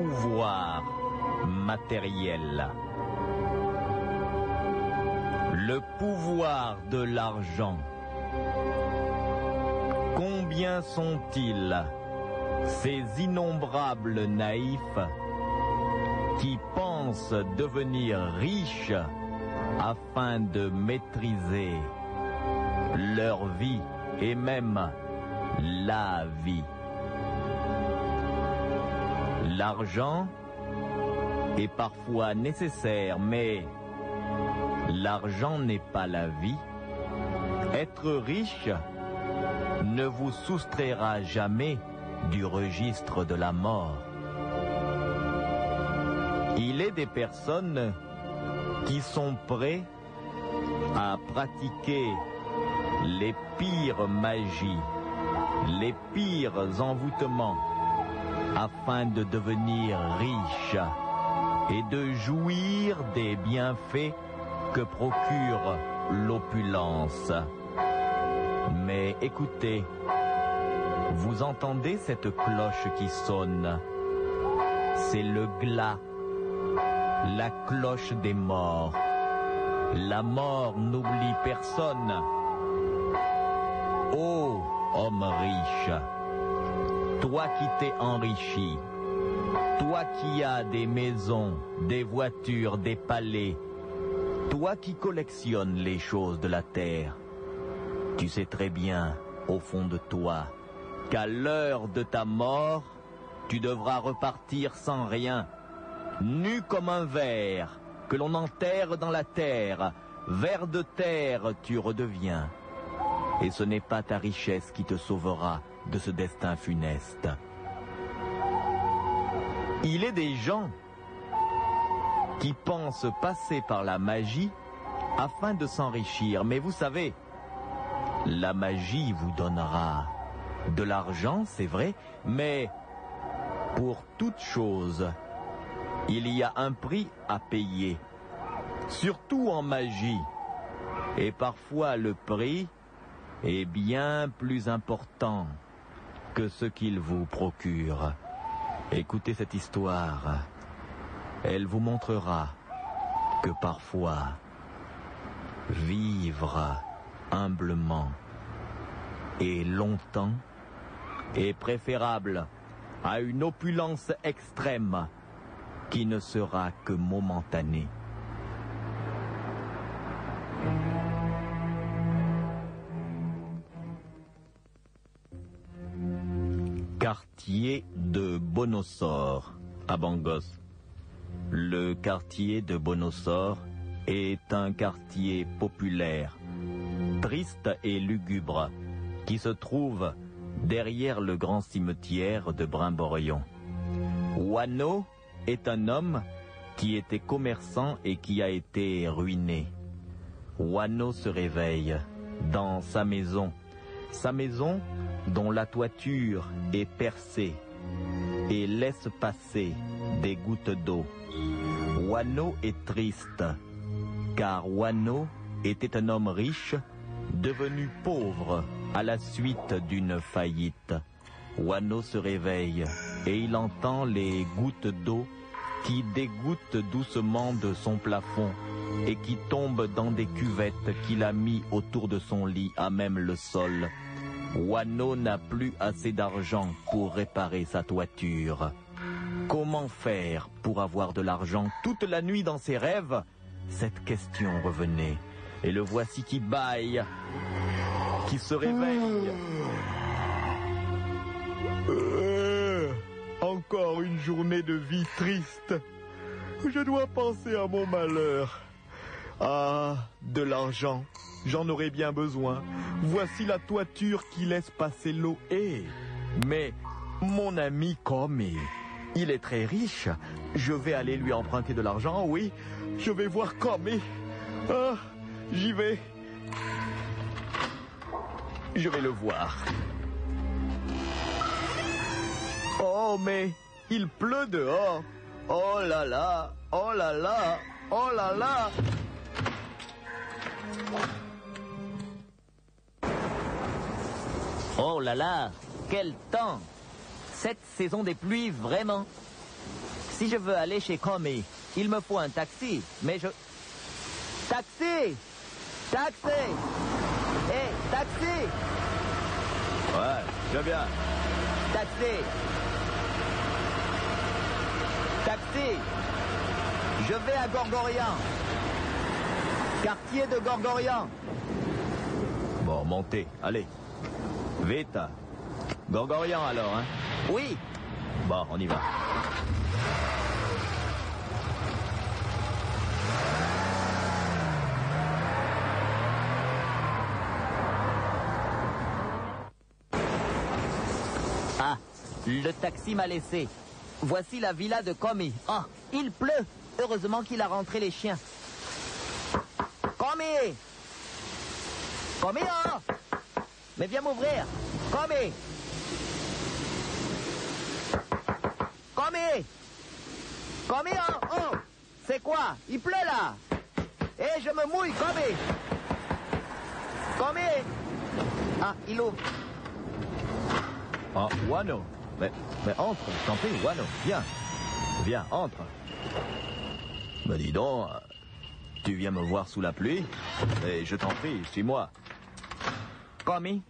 pouvoir matériel. Le pouvoir de l'argent. Combien sont-ils ces innombrables naïfs qui pensent devenir riches afin de maîtriser leur vie et même la vie? L'argent est parfois nécessaire, mais l'argent n'est pas la vie. Être riche ne vous soustraira jamais du registre de la mort. Il est des personnes qui sont prêts à pratiquer les pires magies, les pires envoûtements, de devenir riches et de jouir des bienfaits que procure l'opulence. Mais écoutez, vous entendez cette cloche qui sonne C'est le glas, la cloche des morts. La mort n'oublie personne. Ô homme riche, toi qui t'es enrichi, toi qui as des maisons, des voitures, des palais, toi qui collectionnes les choses de la terre, tu sais très bien, au fond de toi, qu'à l'heure de ta mort, tu devras repartir sans rien, nu comme un verre, que l'on enterre dans la terre, ver de terre tu redeviens. Et ce n'est pas ta richesse qui te sauvera de ce destin funeste. Il est des gens qui pensent passer par la magie afin de s'enrichir, mais vous savez, la magie vous donnera de l'argent, c'est vrai, mais pour toute chose, il y a un prix à payer, surtout en magie. Et parfois le prix est bien plus important que ce qu'il vous procure. Écoutez cette histoire. Elle vous montrera que parfois, vivre humblement et longtemps est préférable à une opulence extrême qui ne sera que momentanée. Quartier de Bonosor à Bangos. Le quartier de Bonosor est un quartier populaire, triste et lugubre, qui se trouve derrière le grand cimetière de Brimborion. Wano est un homme qui était commerçant et qui a été ruiné. Wano se réveille dans sa maison, sa maison dont la toiture est percée et laisse passer des gouttes d'eau. Wano est triste, car Wano était un homme riche, devenu pauvre à la suite d'une faillite. Wano se réveille et il entend les gouttes d'eau qui dégouttent doucement de son plafond et qui tombent dans des cuvettes qu'il a mis autour de son lit à même le sol. Wano n'a plus assez d'argent pour réparer sa toiture. Comment faire pour avoir de l'argent toute la nuit dans ses rêves? Cette question revenait. Et le voici qui baille, qui se réveille. Euh, encore une journée de vie triste. Je dois penser à mon malheur. Ah, de l'argent. J'en aurais bien besoin. Voici la toiture qui laisse passer l'eau. Eh, mais mon ami Comé, il est très riche. Je vais aller lui emprunter de l'argent, oui. Je vais voir Comé. Ah, j'y vais. Je vais le voir. Oh, mais il pleut dehors. Oh là là, oh là là, oh là là. Oh là là, quel temps Cette saison des pluies, vraiment Si je veux aller chez Comey, il me faut un taxi, mais je... Taxi Taxi Hé, taxi Ouais, je viens. Taxi Taxi Je vais à Gorgorian. Quartier de Gorgorian. Bon, montez, allez. Vite. Gorgorian alors, hein? Oui. Bon, on y va. Ah, le taxi m'a laissé. Voici la villa de Comi. Ah, il pleut. Heureusement qu'il a rentré les chiens. Comi Comi, oh Mais viens m'ouvrir. Comi Comi Comi, oh, oh C'est quoi? Il pleut là Eh, je me mouille, Comi Comi Ah, il ouvre. Ah, Wano. Mais, mais entre, t'en prie, Wano, viens. Viens, entre. Mais dis donc, euh, tu viens me voir sous la pluie? Et je t'en prie, suis-moi. Comi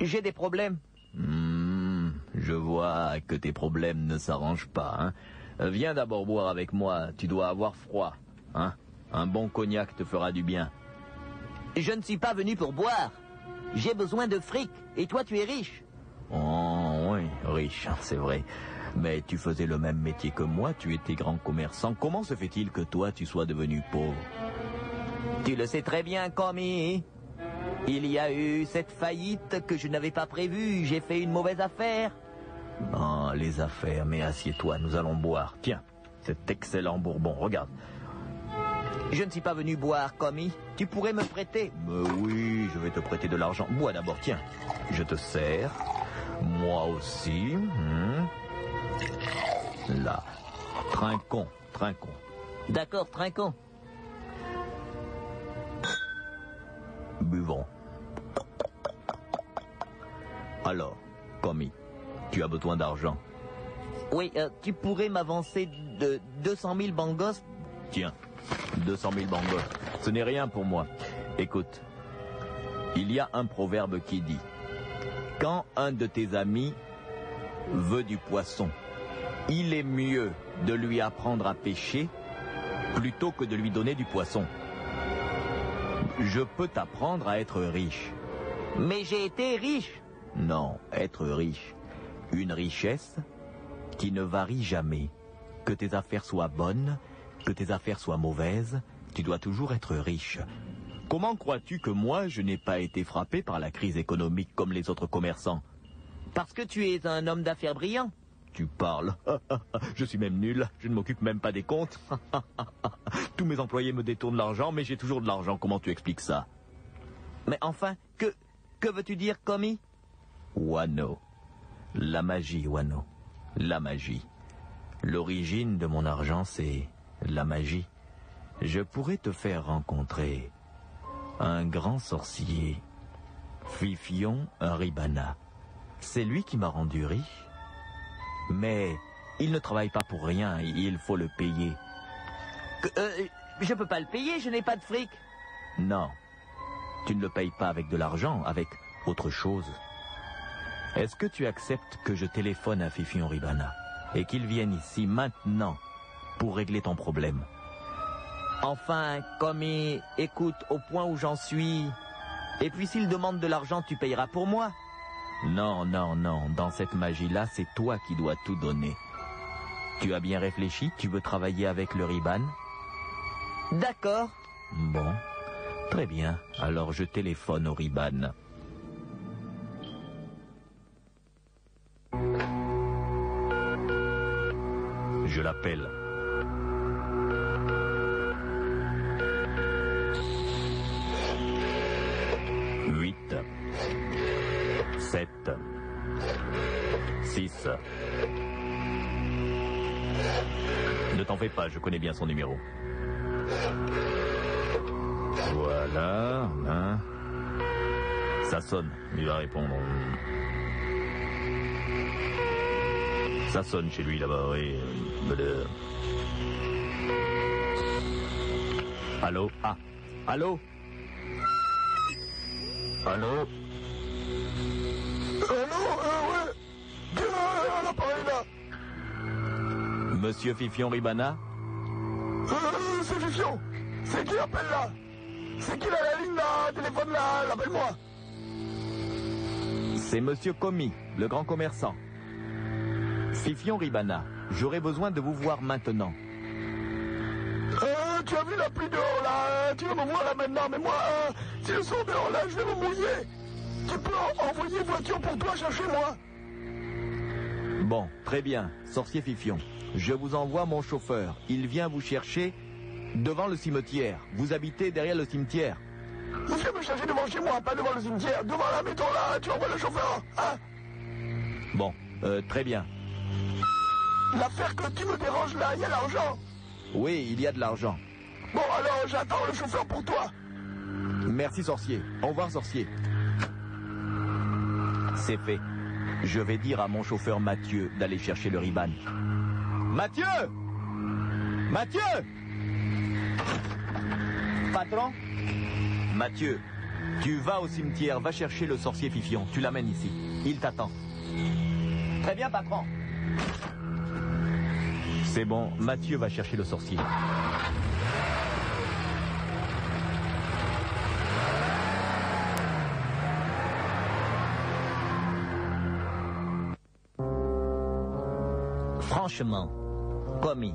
J'ai des problèmes. Hmm, je vois que tes problèmes ne s'arrangent pas, hein. Viens d'abord boire avec moi, tu dois avoir froid, hein. Un bon cognac te fera du bien. Je ne suis pas venu pour boire. J'ai besoin de fric, et toi tu es riche. Oh oui, riche, c'est vrai. Mais tu faisais le même métier que moi, tu étais grand commerçant. Comment se fait-il que toi tu sois devenu pauvre? Tu le sais très bien, Comi. Il y a eu cette faillite que je n'avais pas prévue. J'ai fait une mauvaise affaire. Oh, les affaires, mais assieds-toi, nous allons boire. Tiens, cet excellent bourbon, regarde. Je ne suis pas venu boire, Comi. Tu pourrais me prêter Mais oui, je vais te prêter de l'argent. Bois d'abord, tiens. Je te sers. Moi aussi. hmm. Là. Trinquons, trinquons. D'accord, trinquons. Alors, Comi, tu as besoin d'argent. Oui, euh, tu pourrais m'avancer de 200 000 bangos Tiens, 200 000 bangos. Ce n'est rien pour moi. Écoute, il y a un proverbe qui dit Quand un de tes amis veut du poisson, il est mieux de lui apprendre à pêcher plutôt que de lui donner du poisson. Je peux t'apprendre à être riche. Mais j'ai été riche. Non, être riche. Une richesse qui ne varie jamais. Que tes affaires soient bonnes, que tes affaires soient mauvaises, tu dois toujours être riche. Comment crois-tu que moi, je n'ai pas été frappé par la crise économique comme les autres commerçants? Parce que tu es un homme d'affaires brillant. Tu parles. je suis même nul. Je ne m'occupe même pas des comptes. Tous mes employés me détournent l'argent, mais j'ai toujours de l'argent. Comment tu expliques ça? Mais enfin, que, que veux-tu dire, Comi Wano. La magie, Wano. La magie. L'origine de mon argent, c'est la magie. Je pourrais te faire rencontrer un grand sorcier, Fifion Ribana. C'est lui qui m'a rendu riche. Mais il ne travaille pas pour rien, il faut le payer. euh, je peux pas le payer, je n'ai pas de fric. Non, tu ne le payes pas avec de l'argent, avec autre chose. Est-ce que tu acceptes que je téléphone à Fifion Ribana et qu'il vienne ici maintenant pour régler ton problème? Enfin, Commis, écoute, au point où j'en suis. Et puis s'il demande de l'argent, tu payeras pour moi. Non, non, non, dans cette magie-là, c'est toi qui dois tout donner. Tu as bien réfléchi Tu veux travailler avec le Riban? D'accord. Bon, très bien. Alors je téléphone au Riban. Je l'appelle. Fais pas, je connais bien son numéro. Voilà, hein. Ça sonne, il va répondre. Ça sonne chez lui là-bas, oui. Allô? Ah, allô? Allô Allô, Monsieur Fifion Ribana Euh, c'est Fifion C'est qui appelle là C'est qui là, la ligne là, téléphone là, appelle-moi C'est Monsieur Comi, le grand commerçant. Fifion Ribana, j'aurais besoin de vous voir maintenant. Euh, tu as vu la pluie dehors là Tu vas me voir là maintenant, mais moi, euh, si je sors dehors là, je vais me mouiller Tu peux en- envoyer une voiture pour toi chercher moi Bon, très bien, sorcier Fifion. Je vous envoie mon chauffeur. Il vient vous chercher devant le cimetière. Vous habitez derrière le cimetière. Il vient me chercher devant chez moi, pas devant le cimetière, devant la maison là, tu envoies le chauffeur, hein Bon, euh, très bien. L'affaire que tu me déranges là, il y a l'argent Oui, il y a de l'argent. Bon alors, j'attends le chauffeur pour toi Merci sorcier. Au revoir sorcier. C'est fait. Je vais dire à mon chauffeur Mathieu d'aller chercher le riban. Mathieu Mathieu Patron Mathieu, tu vas au cimetière, va chercher le sorcier Fifion. Tu l'amènes ici. Il t'attend. Très bien, patron. C'est bon, Mathieu va chercher le sorcier. Franchement, commis,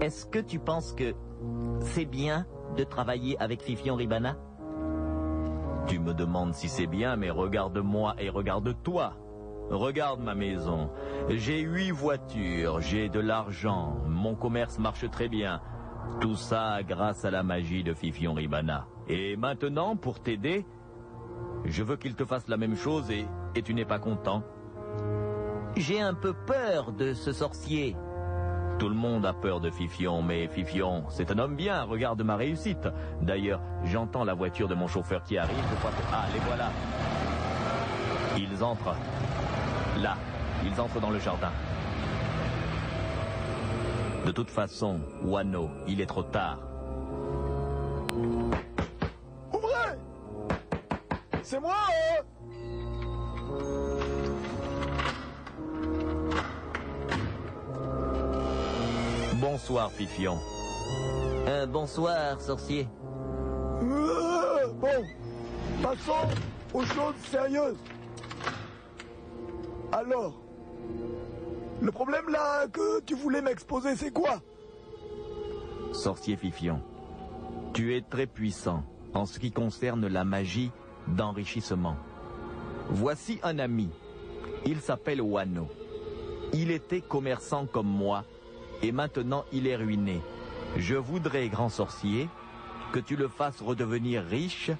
est-ce que tu penses que c'est bien de travailler avec Fifion Ribana? Tu me demandes si c'est bien, mais regarde-moi et regarde-toi. Regarde ma maison. J'ai huit voitures, j'ai de l'argent, mon commerce marche très bien. Tout ça grâce à la magie de Fifion Ribana. Et maintenant, pour t'aider, je veux qu'il te fasse la même chose et, et tu n'es pas content. J'ai un peu peur de ce sorcier. Tout le monde a peur de Fifion, mais Fifion, c'est un homme bien, regarde ma réussite. D'ailleurs, j'entends la voiture de mon chauffeur qui arrive, je crois que... Ah, les voilà. Ils entrent. Là, ils entrent dans le jardin. De toute façon, Wano, il est trop tard. Ouvrez C'est moi, hein? Bonsoir, Fifion. Euh, bonsoir, sorcier. Euh, Bon, passons aux choses sérieuses. Alors, le problème là que tu voulais m'exposer, c'est quoi? Sorcier Fifion, tu es très puissant en ce qui concerne la magie d'enrichissement. Voici un ami. Il s'appelle Wano. Il était commerçant comme moi et maintenant il est ruiné. Je voudrais, grand sorcier, que tu le fasses redevenir riche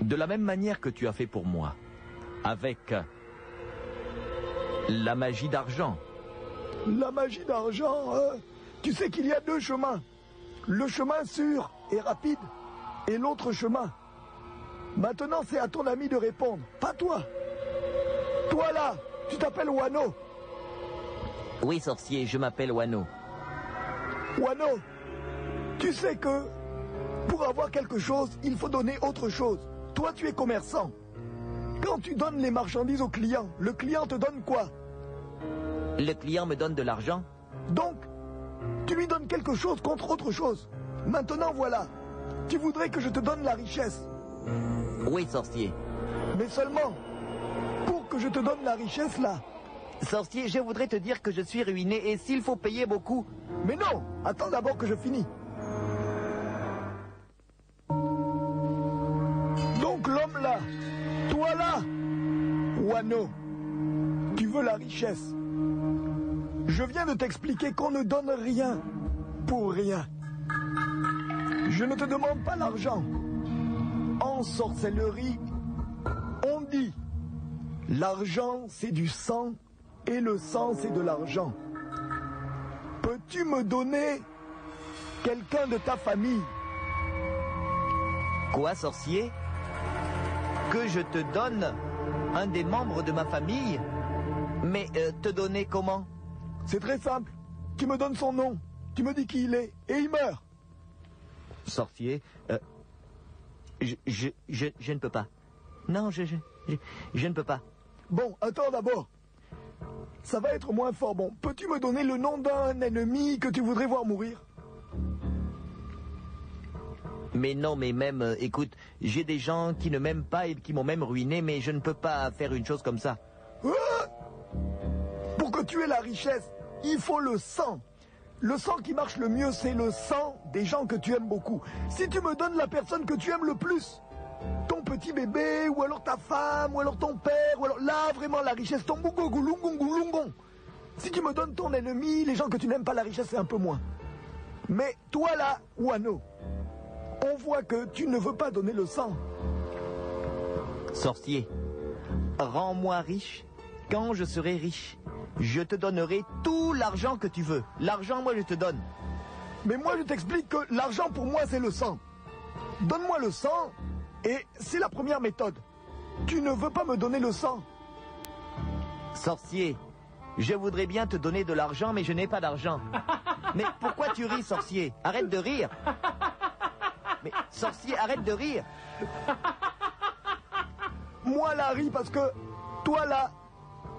de la même manière que tu as fait pour moi, avec la magie d'argent. La magie d'argent, hein tu sais qu'il y a deux chemins. Le chemin sûr et rapide et l'autre chemin. Maintenant, c'est à ton ami de répondre, pas toi. Toi là, tu t'appelles Wano. Oui, sorcier, je m'appelle Wano. Wano, tu sais que pour avoir quelque chose, il faut donner autre chose. Toi, tu es commerçant. Quand tu donnes les marchandises au client, le client te donne quoi? Le client me donne de l'argent Donc, tu lui donnes quelque chose contre autre chose. Maintenant, voilà. Tu voudrais que je te donne la richesse. Oui, sorcier. Mais seulement, pour que je te donne la richesse là. Sorcier, je voudrais te dire que je suis ruiné et s'il faut payer beaucoup. Mais non, attends d'abord que je finis. Donc l'homme là, toi là, Wano, tu veux la richesse. Je viens de t'expliquer qu'on ne donne rien pour rien. Je ne te demande pas l'argent. En sorcellerie, on dit, l'argent c'est du sang et le sang c'est de l'argent. Peux-tu me donner quelqu'un de ta famille? Quoi, sorcier? Que je te donne un des membres de ma famille? Mais euh, te donner comment? C'est très simple. Tu me donnes son nom, tu me dis qui il est, et il meurt. Sorcier, euh, je, je, je, je ne peux pas. Non, je, je, je, je ne peux pas. Bon, attends d'abord. Ça va être moins fort. Bon, peux-tu me donner le nom d'un ennemi que tu voudrais voir mourir? Mais non, mais même, euh, écoute, j'ai des gens qui ne m'aiment pas et qui m'ont même ruiné, mais je ne peux pas faire une chose comme ça. Ah Pour que tu aies la richesse, il faut le sang. Le sang qui marche le mieux, c'est le sang des gens que tu aimes beaucoup. Si tu me donnes la personne que tu aimes le plus, ton petit bébé, ou alors ta femme, ou alors ton père, ou alors là vraiment la richesse, ton bougogou Si tu me donnes ton ennemi, les gens que tu n'aimes pas la richesse, c'est un peu moins. Mais toi là, Wano, on voit que tu ne veux pas donner le sang. Sorcier, rends-moi riche quand je serai riche. Je te donnerai tout l'argent que tu veux. L'argent, moi, je te donne. Mais moi, je t'explique que l'argent pour moi, c'est le sang. Donne-moi le sang, et c'est la première méthode. Tu ne veux pas me donner le sang. Sorcier, je voudrais bien te donner de l'argent, mais je n'ai pas d'argent. Mais pourquoi tu ris, sorcier? Arrête de rire. Mais sorcier, arrête de rire. Moi, là, ris parce que toi, là,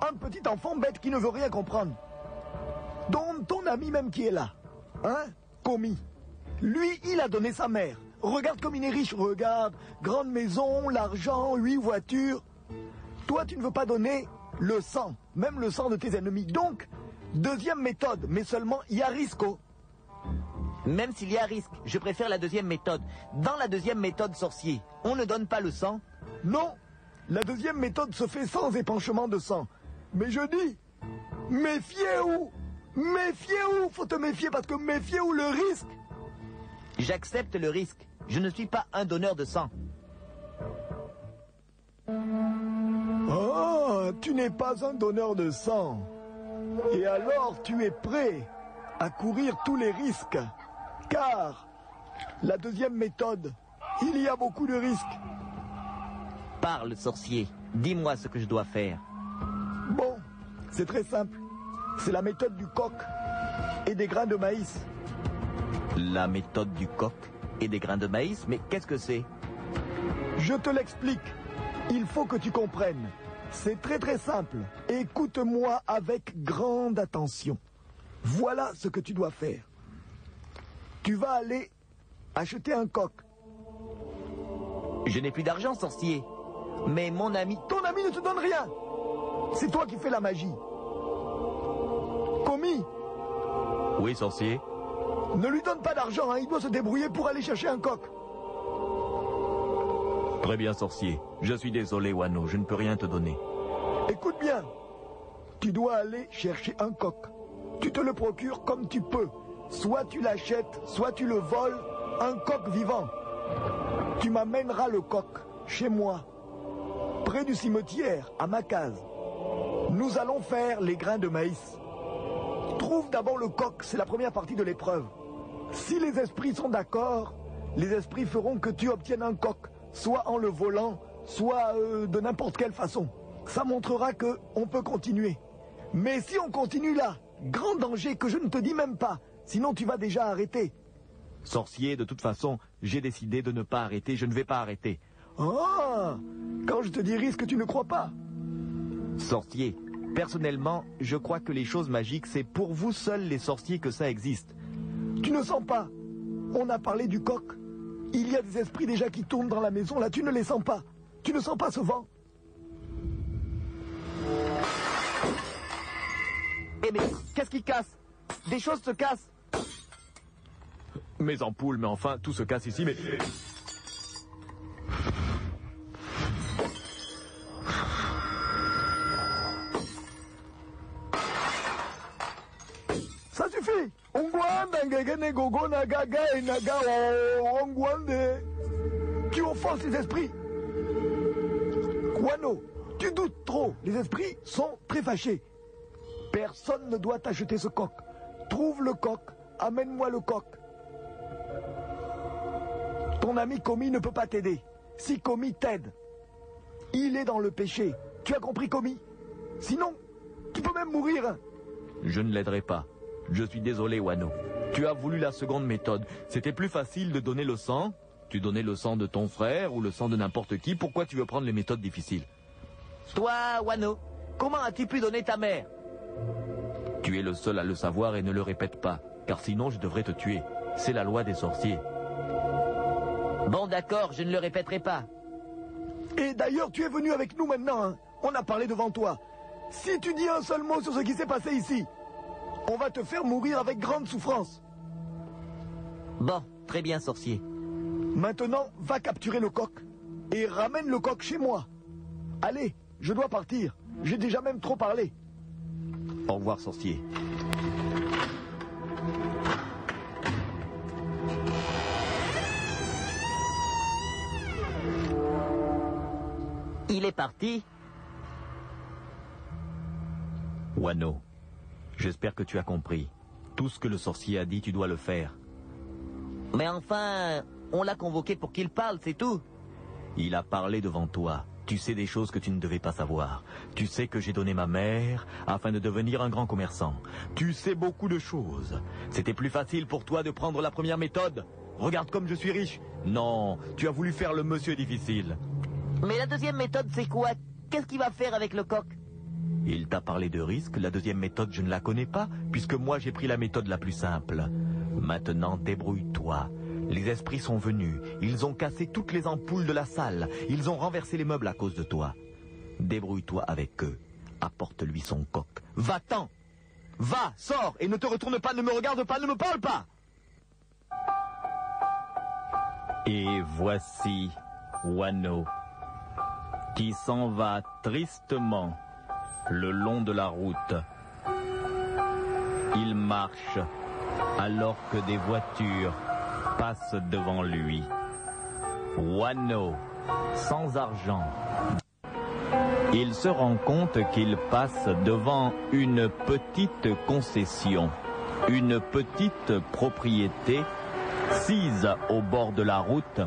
un petit enfant bête qui ne veut rien comprendre. Dont ton ami même qui est là. Hein Commis. Lui, il a donné sa mère. Regarde comme il est riche, regarde. Grande maison, l'argent, huit voitures. Toi, tu ne veux pas donner le sang, même le sang de tes ennemis. Donc, deuxième méthode, mais seulement il y a risque. Même s'il y a risque, je préfère la deuxième méthode. Dans la deuxième méthode sorcier, on ne donne pas le sang? Non, la deuxième méthode se fait sans épanchement de sang. Mais je dis, méfiez-vous Méfiez-vous Faut te méfier parce que méfiez-vous le risque J'accepte le risque. Je ne suis pas un donneur de sang. Oh, tu n'es pas un donneur de sang. Et alors tu es prêt à courir tous les risques. Car la deuxième méthode, il y a beaucoup de risques. Parle, sorcier. Dis-moi ce que je dois faire. Bon, c'est très simple. C'est la méthode du coq et des grains de maïs. La méthode du coq et des grains de maïs Mais qu'est-ce que c'est? Je te l'explique. Il faut que tu comprennes. C'est très très simple. Écoute-moi avec grande attention. Voilà ce que tu dois faire. Tu vas aller acheter un coq. Je n'ai plus d'argent, sorcier. Mais mon ami... Ton ami ne te donne rien. C'est toi qui fais la magie. Commis Oui, sorcier. Ne lui donne pas d'argent, hein. il doit se débrouiller pour aller chercher un coq. Très bien, sorcier. Je suis désolé, Wano, je ne peux rien te donner. Écoute bien. Tu dois aller chercher un coq. Tu te le procures comme tu peux. Soit tu l'achètes, soit tu le voles, un coq vivant. Tu m'amèneras le coq chez moi, près du cimetière, à ma case. Nous allons faire les grains de maïs. Trouve d'abord le coq, c'est la première partie de l'épreuve. Si les esprits sont d'accord, les esprits feront que tu obtiennes un coq, soit en le volant, soit euh, de n'importe quelle façon. Ça montrera que on peut continuer. Mais si on continue là, grand danger que je ne te dis même pas, sinon tu vas déjà arrêter. Sorcier, de toute façon, j'ai décidé de ne pas arrêter, je ne vais pas arrêter. Ah Quand je te dis risque, tu ne crois pas Sorcier, personnellement, je crois que les choses magiques, c'est pour vous seuls les sorciers que ça existe. Tu ne sens pas On a parlé du coq. Il y a des esprits déjà qui tournent dans la maison, là, tu ne les sens pas. Tu ne sens pas ce vent Eh mais, qu'est-ce qui casse? Des choses se cassent Mes ampoules, mais enfin, tout se casse ici, mais... gogo nagaga et naga. Tu offenses les esprits. Kwano, tu doutes trop. Les esprits sont très fâchés. Personne ne doit acheter ce coq. Trouve le coq. Amène-moi le coq. Ton ami Commis ne peut pas t'aider. Si Commis t'aide, il est dans le péché. Tu as compris, Commis? Sinon, tu peux même mourir. Je ne l'aiderai pas. Je suis désolé, Wano. Tu as voulu la seconde méthode. C'était plus facile de donner le sang. Tu donnais le sang de ton frère ou le sang de n'importe qui. Pourquoi tu veux prendre les méthodes difficiles? Toi, Wano, comment as-tu pu donner ta mère? Tu es le seul à le savoir et ne le répète pas. Car sinon, je devrais te tuer. C'est la loi des sorciers. Bon, d'accord, je ne le répéterai pas. Et d'ailleurs, tu es venu avec nous maintenant. hein. On a parlé devant toi. Si tu dis un seul mot sur ce qui s'est passé ici, on va te faire mourir avec grande souffrance. Bon, très bien, sorcier. Maintenant, va capturer le coq et ramène le coq chez moi. Allez, je dois partir. J'ai déjà même trop parlé. Au revoir, sorcier. Il est parti. Wano, j'espère que tu as compris. Tout ce que le sorcier a dit, tu dois le faire. Mais enfin, on l'a convoqué pour qu'il parle, c'est tout. Il a parlé devant toi. Tu sais des choses que tu ne devais pas savoir. Tu sais que j'ai donné ma mère afin de devenir un grand commerçant. Tu sais beaucoup de choses. C'était plus facile pour toi de prendre la première méthode. Regarde comme je suis riche. Non, tu as voulu faire le monsieur difficile. Mais la deuxième méthode, c'est quoi? Qu'est-ce qu'il va faire avec le coq? Il t'a parlé de risque. La deuxième méthode, je ne la connais pas, puisque moi j'ai pris la méthode la plus simple. Maintenant, débrouille-toi. Les esprits sont venus. Ils ont cassé toutes les ampoules de la salle. Ils ont renversé les meubles à cause de toi. Débrouille-toi avec eux. Apporte-lui son coq. Va-t'en Va, sors et ne te retourne pas, ne me regarde pas, ne me parle pas Et voici Wano qui s'en va tristement le long de la route. Il marche alors que des voitures passent devant lui. Wano, sans argent. Il se rend compte qu'il passe devant une petite concession, une petite propriété sise au bord de la route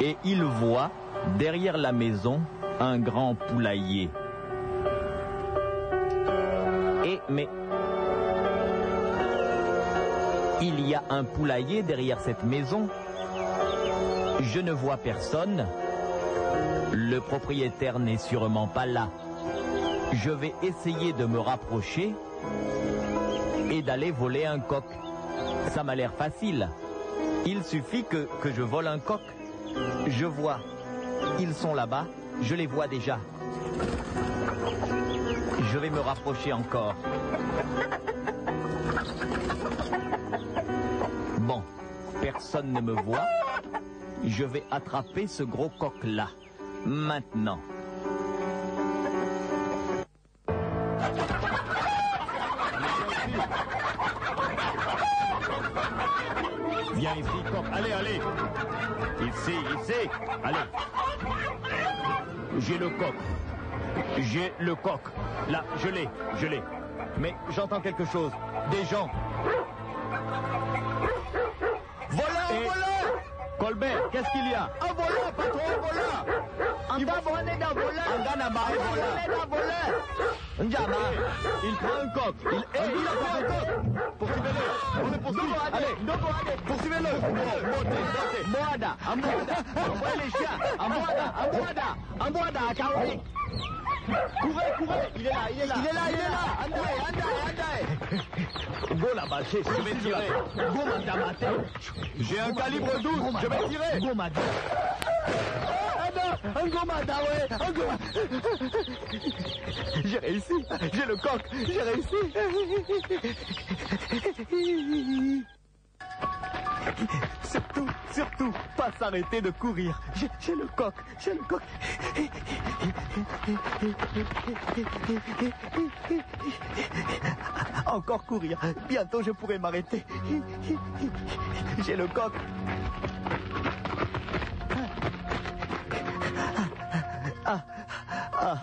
et il voit derrière la maison un grand poulailler. Mais il y a un poulailler derrière cette maison. Je ne vois personne. Le propriétaire n'est sûrement pas là. Je vais essayer de me rapprocher et d'aller voler un coq. Ça m'a l'air facile. Il suffit que, que je vole un coq. Je vois. Ils sont là-bas. Je les vois déjà. Je vais me rapprocher encore. Bon, personne ne me voit. Je vais attraper ce gros coq-là. Maintenant. Viens ici, coq. Allez, allez. Ici, ici. Allez. J'ai le coq. J'ai le coq. Là, je l'ai, je l'ai. Mais j'entends quelque chose. Des gens. Voilà, voilà Colbert, qu'est-ce qu'il y a? Un voleur, patron, un voleur Il va voler d'un voleur Angana va voler Njama, il prend un coq. Il, il a pris un coq. Poursuivez-le. On le poursuit. Allez, poursuivez-le. Montez. Moada. Envoyez les chiens. Amboada. Amboada, à Kaori. Courez, courez. Il est là, il est là. Il est là, il est là. André, André, André. Go là-bas, chef, je vais tirer. Go, madame, J'ai un calibre 12, je vais tirer. Go, madame. Un gomada. J'ai réussi, j'ai le coq, j'ai réussi. Surtout, surtout, pas s'arrêter de courir. J'ai le coq, j'ai le coq. Encore courir, bientôt je pourrai m'arrêter. J'ai le coq. Ah, ah,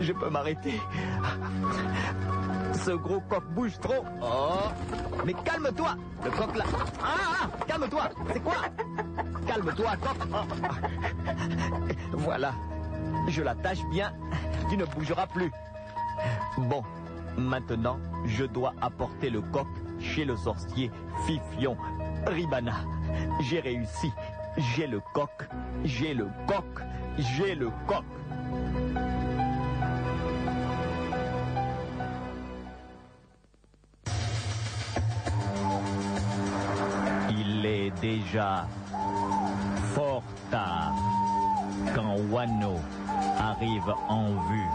je peux m'arrêter. Ce gros coq bouge trop. Oh, mais calme-toi, le coq là. Ah, ah, calme-toi, c'est quoi? Calme-toi, coq. Oh. Voilà, je l'attache bien. Tu ne bougeras plus. Bon, Maintenant, je dois apporter le coq chez le sorcier Fifion Ribana. J'ai réussi. J'ai le coq. J'ai le coq. J'ai le coq. Déjà fort tard quand Wano arrive en vue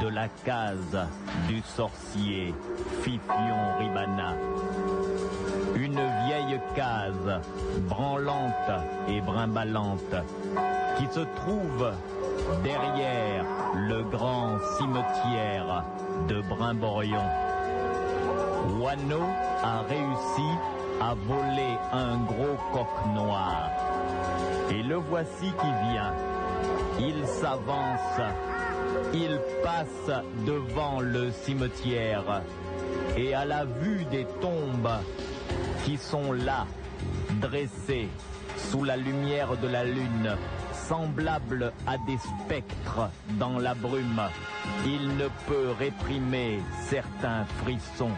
de la case du sorcier Fifion Ribana. Une vieille case branlante et brimballante qui se trouve derrière le grand cimetière de Brimborion. Wano a réussi à voler un gros coq noir. Et le voici qui vient. Il s'avance. Il passe devant le cimetière. Et à la vue des tombes qui sont là, dressées sous la lumière de la lune, semblables à des spectres dans la brume, il ne peut réprimer certains frissons.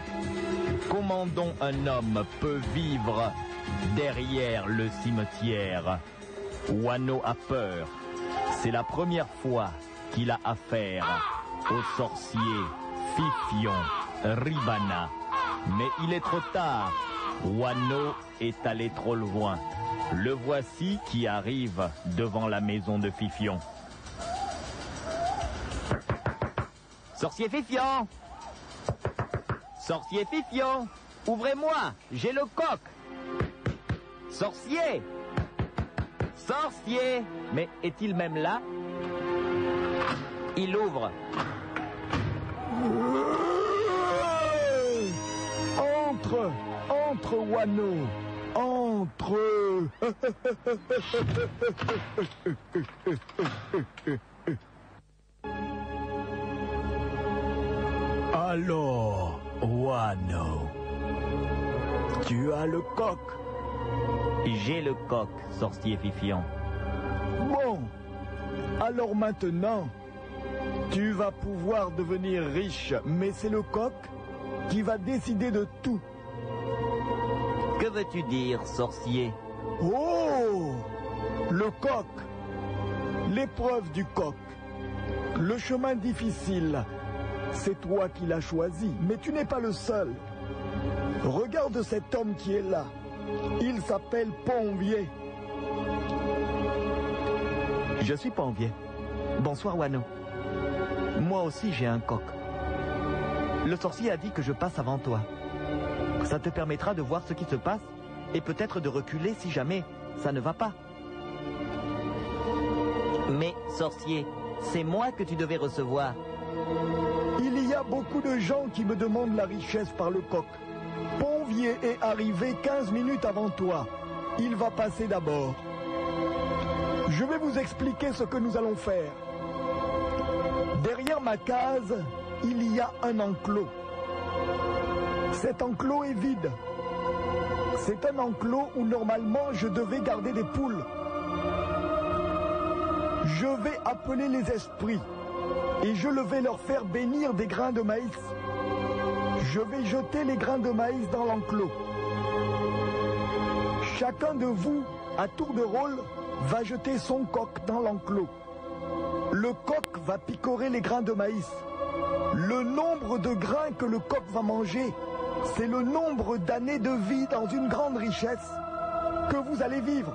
Comment donc un homme peut vivre derrière le cimetière Wano a peur. C'est la première fois qu'il a affaire au sorcier Fifion Ribana. Mais il est trop tard. Wano est allé trop loin. Le voici qui arrive devant la maison de Fifion. Sorcier Fifion. Sorcier Fifion Ouvrez-moi J'ai le coq. Sorcier. Sorcier. Mais est-il même là? Il ouvre. Entre Entre, Wano Entre Alors, Wano, tu as le coq? J'ai le coq, sorcier Fifion. Bon, alors maintenant, tu vas pouvoir devenir riche, mais c'est le coq qui va décider de tout. Que veux-tu dire, sorcier? Oh Le coq L'épreuve du coq. Le chemin difficile. C'est toi qui l'as choisi, mais tu n'es pas le seul. Regarde cet homme qui est là. Il s'appelle Ponvier. Je suis Ponvier. Bonsoir, Wano. Moi aussi, j'ai un coq. Le sorcier a dit que je passe avant toi. Ça te permettra de voir ce qui se passe et peut-être de reculer si jamais ça ne va pas. Mais, sorcier, c'est moi que tu devais recevoir. Il y a beaucoup de gens qui me demandent la richesse par le coq. Ponvier est arrivé 15 minutes avant toi. Il va passer d'abord. Je vais vous expliquer ce que nous allons faire. Derrière ma case, il y a un enclos. Cet enclos est vide. C'est un enclos où normalement je devais garder des poules. Je vais appeler les esprits et je le vais leur faire bénir des grains de maïs. Je vais jeter les grains de maïs dans l'enclos. Chacun de vous, à tour de rôle, va jeter son coq dans l'enclos. Le coq va picorer les grains de maïs. Le nombre de grains que le coq va manger, c'est le nombre d'années de vie dans une grande richesse que vous allez vivre.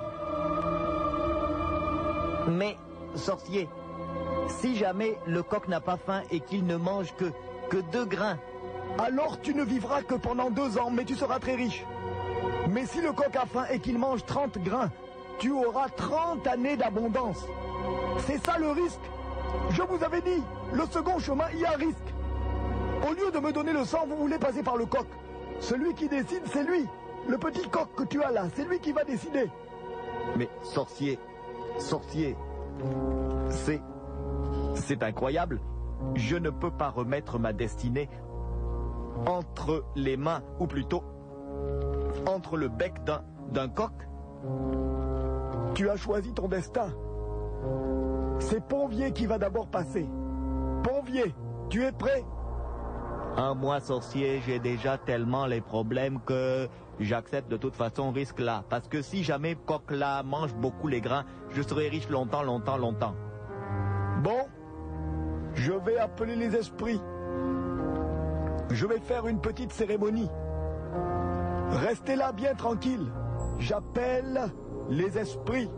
Mais, sorcier, si jamais le coq n'a pas faim et qu'il ne mange que, que deux grains, alors tu ne vivras que pendant deux ans, mais tu seras très riche. Mais si le coq a faim et qu'il mange 30 grains, tu auras 30 années d'abondance. C'est ça le risque. Je vous avais dit, le second chemin, il y a risque. Au lieu de me donner le sang, vous voulez passer par le coq. Celui qui décide, c'est lui. Le petit coq que tu as là, c'est lui qui va décider. Mais sorcier, sorcier, c'est... C'est incroyable. Je ne peux pas remettre ma destinée entre les mains, ou plutôt entre le bec d'un, d'un coq. Tu as choisi ton destin. C'est Ponvier qui va d'abord passer. Ponvier, tu es prêt? Un moi sorcier, j'ai déjà tellement les problèmes que j'accepte de toute façon risque là. Parce que si jamais coq là mange beaucoup les grains, je serai riche longtemps, longtemps, longtemps. Bon, je vais appeler les esprits. Je vais faire une petite cérémonie. Restez là bien tranquille. J'appelle les esprits.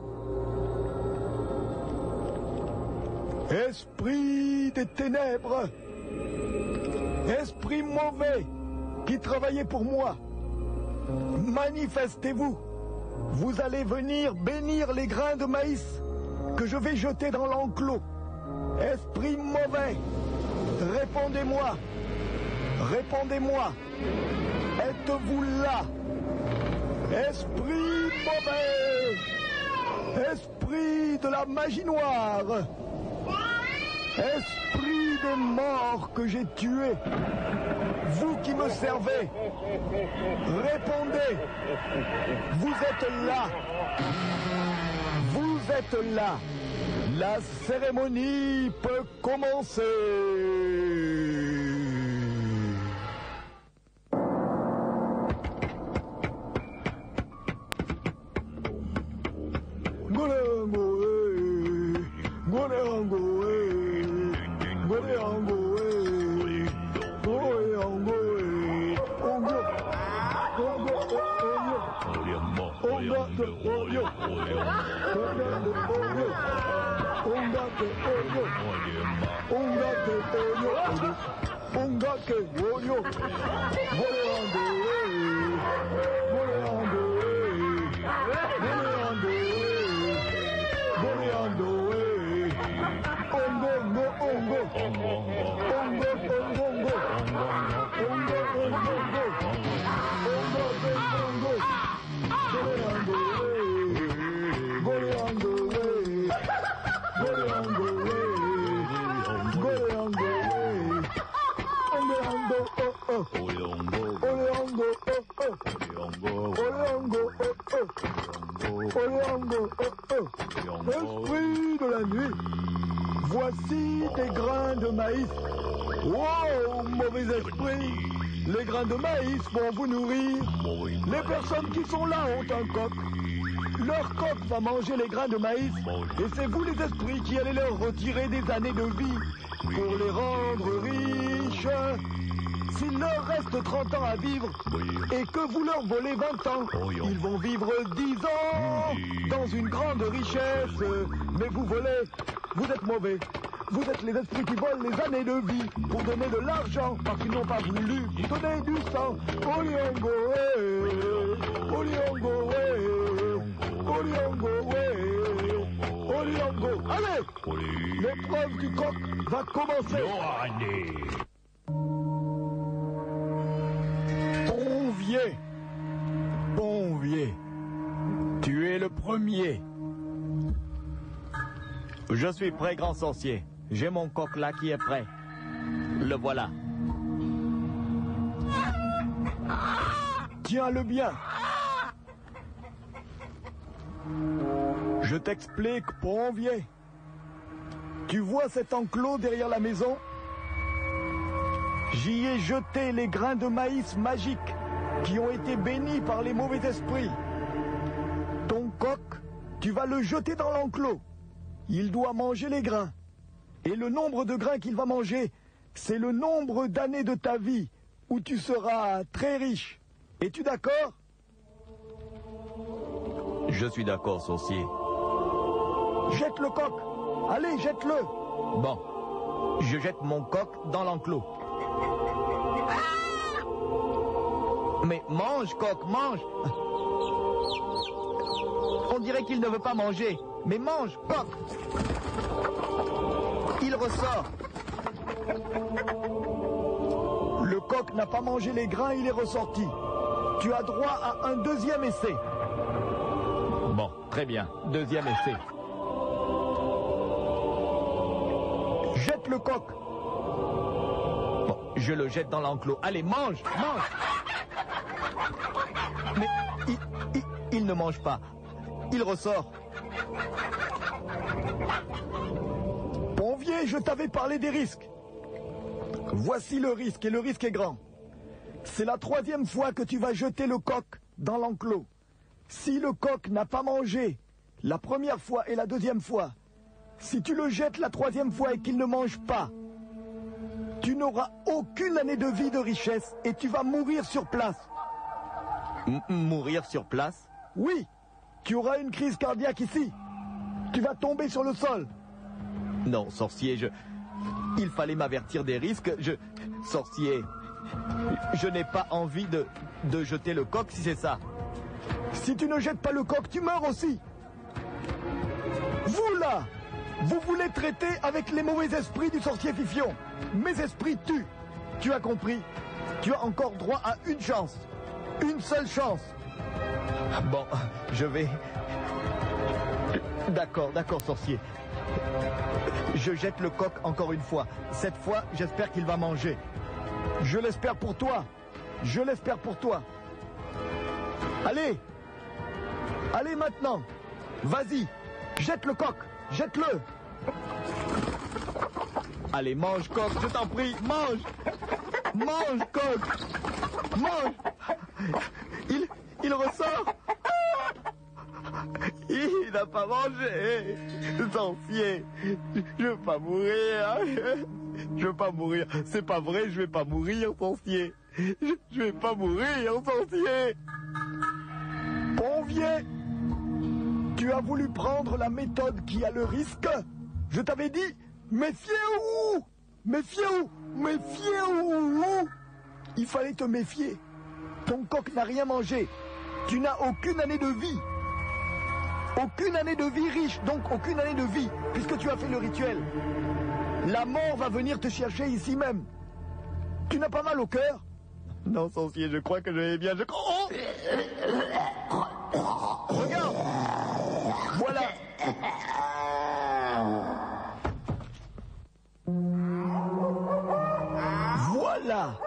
Esprit des ténèbres. Esprit mauvais qui travaillait pour moi. Manifestez-vous. Vous allez venir bénir les grains de maïs que je vais jeter dans l'enclos. Esprit mauvais, répondez-moi. Répondez-moi. Êtes-vous là? Esprit mauvais Esprit de la magie noire Esprit des morts que j'ai tués Vous qui me servez Répondez. Vous êtes là. Vous êtes là. La cérémonie peut commencer Wow, mauvais esprit, les grains de maïs vont vous nourrir. Les personnes qui sont là ont un coq. Leur coq va manger les grains de maïs. Et c'est vous les esprits qui allez leur retirer des années de vie pour les rendre riches. S'il leur reste 30 ans à vivre et que vous leur volez 20 ans, ils vont vivre 10 ans dans une grande richesse. Mais vous volez, vous êtes mauvais. Vous êtes les esprits qui volent les années de vie pour donner de l'argent parce qu'ils n'ont pas voulu vous donner du sang. Oliongo, eh, Oliongo, eh, Oliongo, eh, Oliongo. Allez, l'épreuve du coq va commencer. Ponvier, Ponvier, tu es le premier. Je suis prêt, grand sorcier. J'ai mon coq là qui est prêt. Le voilà. Tiens-le bien. Je t'explique, Ponvier. Tu vois cet enclos derrière la maison? J'y ai jeté les grains de maïs magiques qui ont été bénis par les mauvais esprits. Ton coq, tu vas le jeter dans l'enclos. Il doit manger les grains. Et le nombre de grains qu'il va manger, c'est le nombre d'années de ta vie où tu seras très riche. Es-tu d'accord? Je suis d'accord, sorcier. Jette le coq. Allez, jette-le. Bon. Je jette mon coq dans l'enclos. Mais mange, coq, mange. On dirait qu'il ne veut pas manger. Mais mange, coq. Il ressort. Le coq n'a pas mangé les grains, il est ressorti. Tu as droit à un deuxième essai. Bon, très bien. Deuxième essai. Jette le coq. Bon, je le jette dans l'enclos. Allez, mange, mange. Mais il, il- il ne mange pas. Il ressort. Je t'avais parlé des risques. Voici le risque, et le risque est grand. C'est la troisième fois que tu vas jeter le coq dans l'enclos. Si le coq n'a pas mangé la première fois et la deuxième fois, si tu le jettes la troisième fois et qu'il ne mange pas, tu n'auras aucune année de vie de richesse et tu vas mourir sur place. M- mourir sur place? Oui, tu auras une crise cardiaque ici. Tu vas tomber sur le sol. Non, sorcier, je... Il fallait m'avertir des risques. Je... Sorcier, je n'ai pas envie de, de jeter le coq si c'est ça. Si tu ne jettes pas le coq, tu meurs aussi. Vous là, vous voulez traiter avec les mauvais esprits du sorcier Fifion. Mes esprits tuent. Tu as compris? Tu as encore droit à une chance. Une seule chance. Bon, je vais... D'accord, d'accord, sorcier. Je jette le coq encore une fois. Cette fois, j'espère qu'il va manger. Je l'espère pour toi. Je l'espère pour toi. Allez. Allez maintenant. Vas-y. Jette le coq. Jette-le. Allez, mange, coq, je t'en prie, mange. Mange, coq. Mange. Il, il ressort Il n'a pas mangé. Sorcier Je veux pas mourir Je veux pas mourir. C'est pas vrai, je vais pas mourir, sorcier Je, je vais pas mourir, sorcier Ponvier Tu as voulu prendre la méthode qui a le risque. Je t'avais dit, méfiez-vous. Méfiez-vous. Méfiez-vous. Il fallait te méfier. Ton coq n'a rien mangé. Tu n'as aucune année de vie. Aucune année de vie riche, donc aucune année de vie, puisque tu as fait le rituel. La mort va venir te chercher ici même. Tu n'as pas mal au cœur Non, sorcier, je crois que je vais bien, je crois... Oh Regarde Voilà Voilà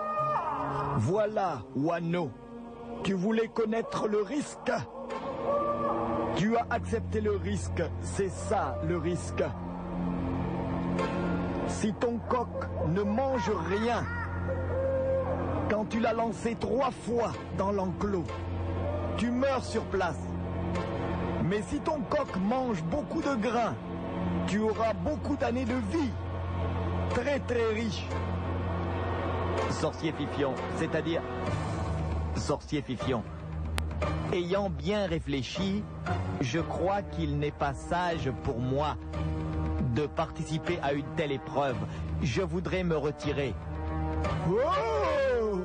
Voilà, Wano. Tu voulais connaître le risque Tu as accepté le risque, c'est ça le risque. Si ton coq ne mange rien, quand tu l'as lancé trois fois dans l'enclos, tu meurs sur place. Mais si ton coq mange beaucoup de grains, tu auras beaucoup d'années de vie. Très très riche. Sorcier Fifion, c'est-à-dire... Sorcier Fifion. Ayant bien réfléchi, je crois qu'il n'est pas sage pour moi de participer à une telle épreuve. Je voudrais me retirer. Oh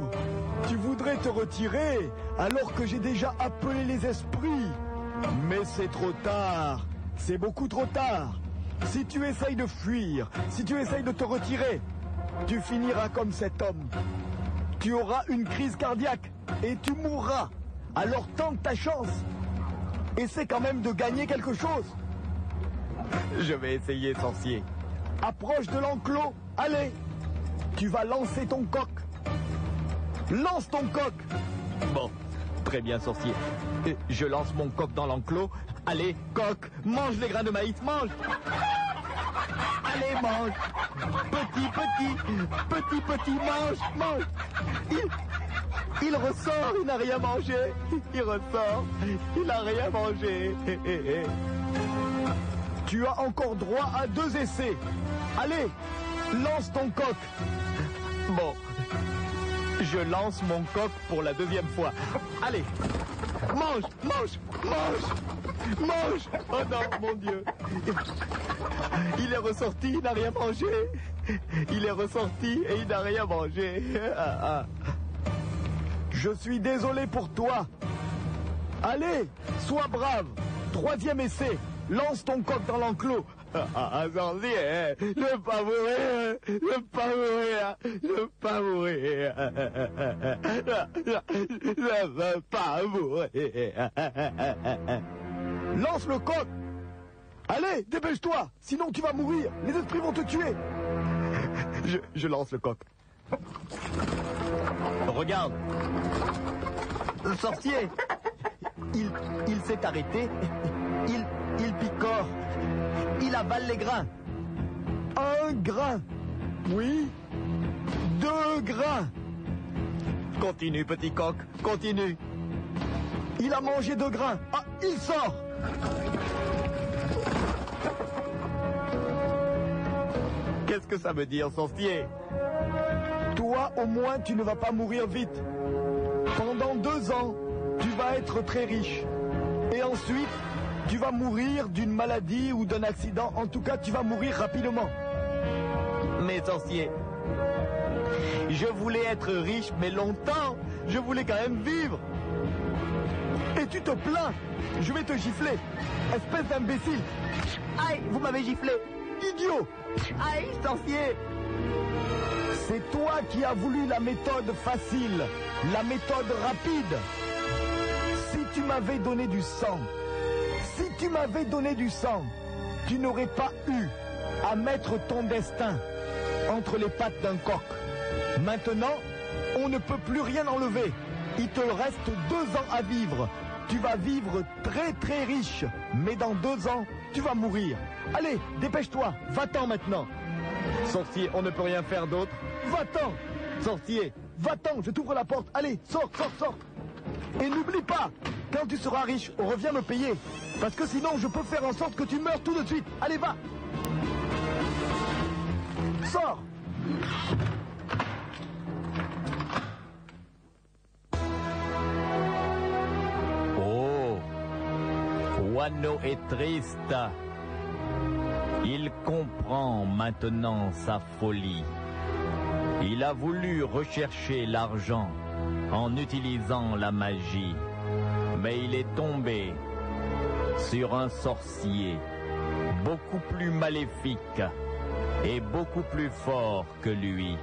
Tu voudrais te retirer alors que j'ai déjà appelé les esprits. Mais c'est trop tard. C'est beaucoup trop tard. Si tu essayes de fuir, si tu essayes de te retirer, tu finiras comme cet homme. Tu auras une crise cardiaque et tu mourras. Alors tente ta chance. Essaie quand même de gagner quelque chose. Je vais essayer, sorcier. Approche de l'enclos. Allez. Tu vas lancer ton coq. Lance ton coq. Bon, très bien, sorcier. Euh, Je lance mon coq dans l'enclos. Allez, coq, mange les grains de maïs, mange Allez, mange Petit, petit, petit, petit, mange, mange Il, ressort, il n'a rien mangé. Il ressort, il n'a rien mangé. Tu as encore droit à deux essais. Allez, lance ton coq. Bon, je lance mon coq pour la deuxième fois. Allez, mange, mange, mange, mange. Oh non, mon Dieu. Il est ressorti, il n'a rien mangé. Il est ressorti et il n'a rien mangé. Ah, ah. Je suis désolé pour toi. Allez, sois brave. Troisième essai. Lance ton coq dans l'enclos. Ah, ah, je veux pas mourir, veux pas mourir, veux pas mourir, je veux pas mourir. Lance le coq. Allez, dépêche-toi. Sinon tu vas mourir. Les esprits vont te tuer. Je lance le coq. Regarde. Sorcier. Il, il s'est arrêté. Il, il picore. Il avale les grains. Un grain. Oui. Deux grains. Continue, petit coq, continue. Il a mangé deux grains. Ah, il sort. Qu'est-ce que ça veut dire, sorcier? Toi, au moins, tu ne vas pas mourir vite. Pendant deux ans, tu vas être très riche. Et ensuite, tu vas mourir d'une maladie ou d'un accident. En tout cas, tu vas mourir rapidement. Mais sorcier, je voulais être riche, mais longtemps. Je voulais quand même vivre. Et tu te plains. Je vais te gifler. Espèce d'imbécile. Aïe, vous m'avez giflé. Idiot. Aïe, sorcier. C'est toi qui as voulu la méthode facile, la méthode rapide. Si tu m'avais donné du sang, si tu m'avais donné du sang, tu n'aurais pas eu à mettre ton destin entre les pattes d'un coq. Maintenant, on ne peut plus rien enlever. Il te reste deux ans à vivre. Tu vas vivre très très riche, mais dans deux ans, tu vas mourir. Allez, dépêche-toi, va-t'en maintenant. Sorcier, on ne peut rien faire d'autre. Va-t'en Sorcier, Va-t'en, je t'ouvre la porte. Allez, sors, sors, sors. Et n'oublie pas, quand tu seras riche, reviens me payer. Parce que sinon, je peux faire en sorte que tu meurs tout de suite. Allez, va. Sors. Oh, Wano est triste. Il comprend maintenant sa folie. Il a voulu rechercher l'argent en utilisant la magie, mais il est tombé sur un sorcier beaucoup plus maléfique et beaucoup plus fort que lui.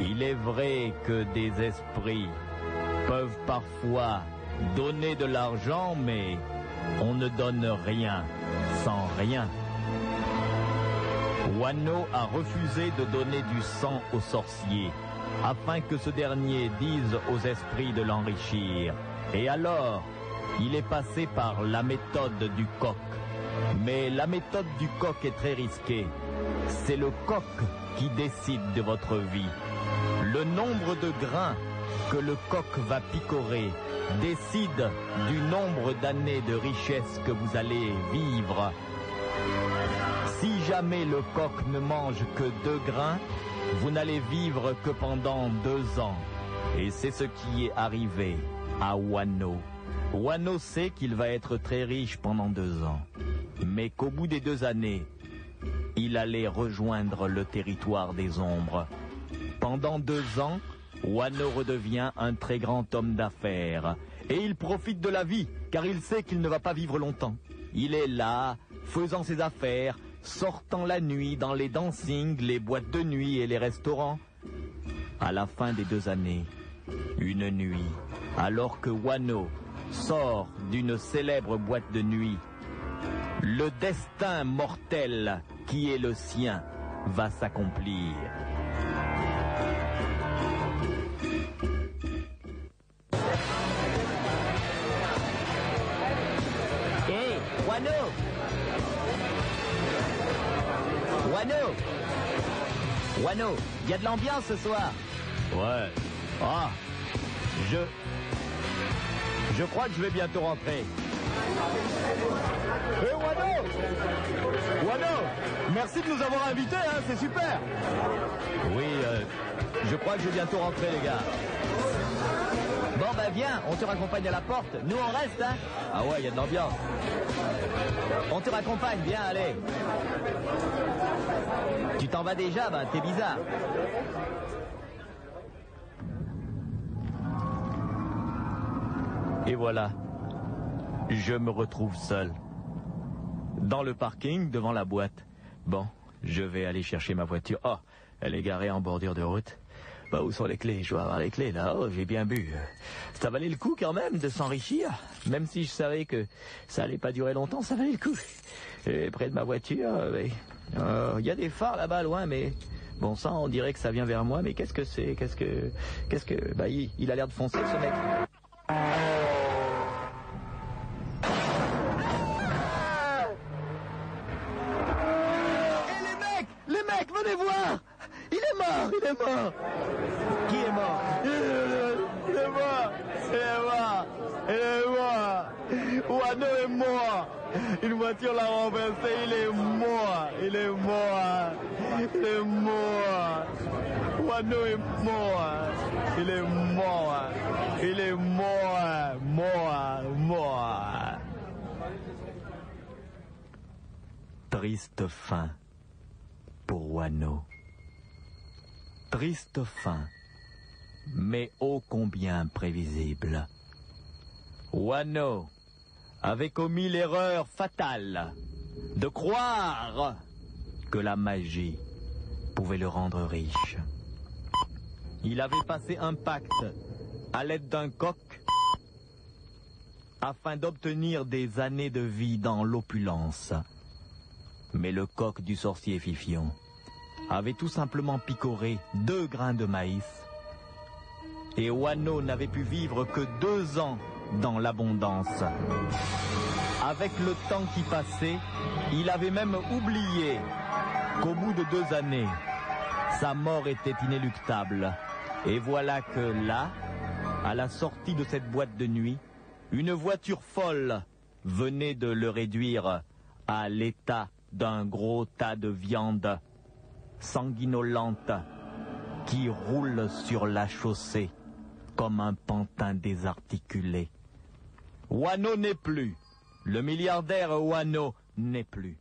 Il est vrai que des esprits peuvent parfois donner de l'argent, mais on ne donne rien sans rien. Wano a refusé de donner du sang au sorcier, afin que ce dernier dise aux esprits de l'enrichir. Et alors, il est passé par la méthode du coq. Mais la méthode du coq est très risquée. C'est le coq qui décide de votre vie. Le nombre de grains que le coq va picorer décide du nombre d'années de richesse que vous allez vivre. Jamais le coq ne mange que deux grains, vous n'allez vivre que pendant deux ans. Et c'est ce qui est arrivé à Wano. Wano sait qu'il va être très riche pendant deux ans, mais qu'au bout des deux années, il allait rejoindre le territoire des ombres. Pendant deux ans, Wano redevient un très grand homme d'affaires. Et il profite de la vie, car il sait qu'il ne va pas vivre longtemps. Il est là, faisant ses affaires, sortant la nuit dans les dancings, les boîtes de nuit et les restaurants. À la fin des deux années, une nuit, alors que Wano sort d'une célèbre boîte de nuit, le destin mortel qui est le sien va s'accomplir. Hé, Wano Wano Wano, il y a de l'ambiance ce soir. Ouais. Ah, je... Je crois que je vais bientôt rentrer. Hé, Wano Wano Merci de nous avoir invités, hein, c'est super Oui, euh, je crois que je vais bientôt rentrer, les gars. Bah viens, on te raccompagne à la porte. Nous on reste, hein Ah ouais, il y a de l'ambiance. On te raccompagne, viens, allez. Tu t'en vas déjà, bah t'es bizarre. Et voilà, je me retrouve seul. Dans le parking, devant la boîte. Bon, je vais aller chercher ma voiture. Oh, elle est garée en bordure de route. Bah, où sont les clés? Je dois avoir les clés, là. J'ai bien bu. Ça valait le coup, quand même, de s'enrichir. Même si je savais que ça allait pas durer longtemps, ça valait le coup. Et près de ma voiture. Euh, Il y a des phares là-bas, loin, mais... Bon sang, on dirait que ça vient vers moi, mais qu'est-ce que c'est? Qu'est-ce que... Qu'est-ce que... Bah, il, il a l'air de foncer, ce mec. Et les mecs Les mecs, venez voir Il est est mort. Qui est mort Il est mort, il est mort, est mort. Wano est mort. Une voiture l'a renversé, il est mort, il est mort, il est mort. Wano est mort, il est mort, il est mort, mort, mort. Triste fin pour Wano. Triste fin, mais ô combien prévisible. Wano avait commis l'erreur fatale de croire que la magie pouvait le rendre riche. Il avait passé un pacte à l'aide d'un coq afin d'obtenir des années de vie dans l'opulence. Mais le coq du sorcier Fifion avait tout simplement picoré deux grains de maïs et Wano n'avait pu vivre que deux ans dans l'abondance. Avec le temps qui passait, il avait même oublié qu'au bout de deux années, sa mort était inéluctable. Et voilà que là, à la sortie de cette boîte de nuit, une voiture folle venait de le réduire à l'état d'un gros tas de viande sanguinolente qui roule sur la chaussée comme un pantin désarticulé. Wano n'est plus. Le milliardaire Wano n'est plus.